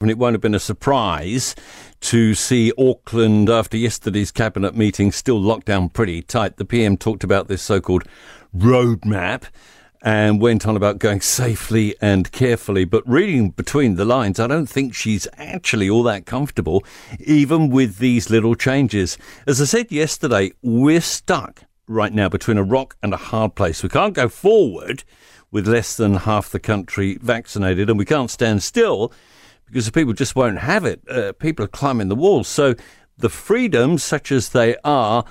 And it won't have been a surprise to see Auckland after yesterday's cabinet meeting still locked down pretty tight. The PM talked about this so called roadmap and went on about going safely and carefully. But reading between the lines, I don't think she's actually all that comfortable, even with these little changes. As I said yesterday, we're stuck right now between a rock and a hard place. We can't go forward with less than half the country vaccinated, and we can't stand still because the people just won't have it. Uh, people are climbing the walls. So the freedoms, such as they are,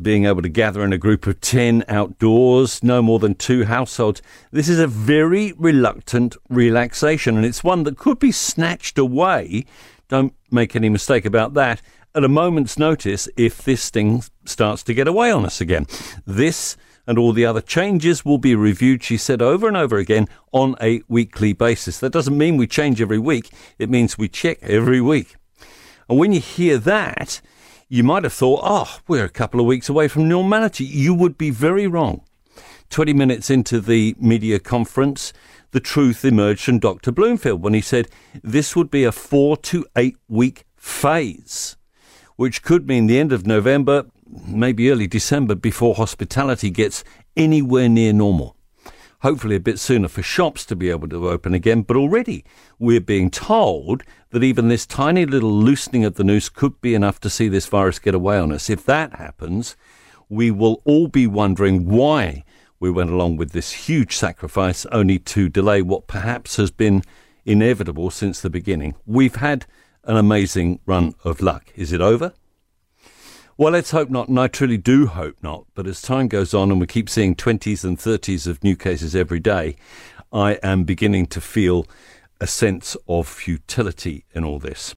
being able to gather in a group of 10 outdoors, no more than two households. This is a very reluctant relaxation, and it's one that could be snatched away. Don't make any mistake about that. At a moment's notice, if this thing starts to get away on us again. This and all the other changes will be reviewed, she said over and over again, on a weekly basis. That doesn't mean we change every week, it means we check every week. And when you hear that, you might have thought, oh, we're a couple of weeks away from normality. You would be very wrong. 20 minutes into the media conference, the truth emerged from Dr. Bloomfield when he said this would be a four to eight week phase, which could mean the end of November, maybe early December before hospitality gets anywhere near normal. Hopefully, a bit sooner for shops to be able to open again, but already we're being told that even this tiny little loosening of the noose could be enough to see this virus get away on us. If that happens, we will all be wondering why we went along with this huge sacrifice only to delay what perhaps has been inevitable since the beginning. We've had an amazing run of luck. Is it over? Well, let's hope not, and I truly do hope not. But as time goes on and we keep seeing 20s and 30s of new cases every day, I am beginning to feel a sense of futility in all this.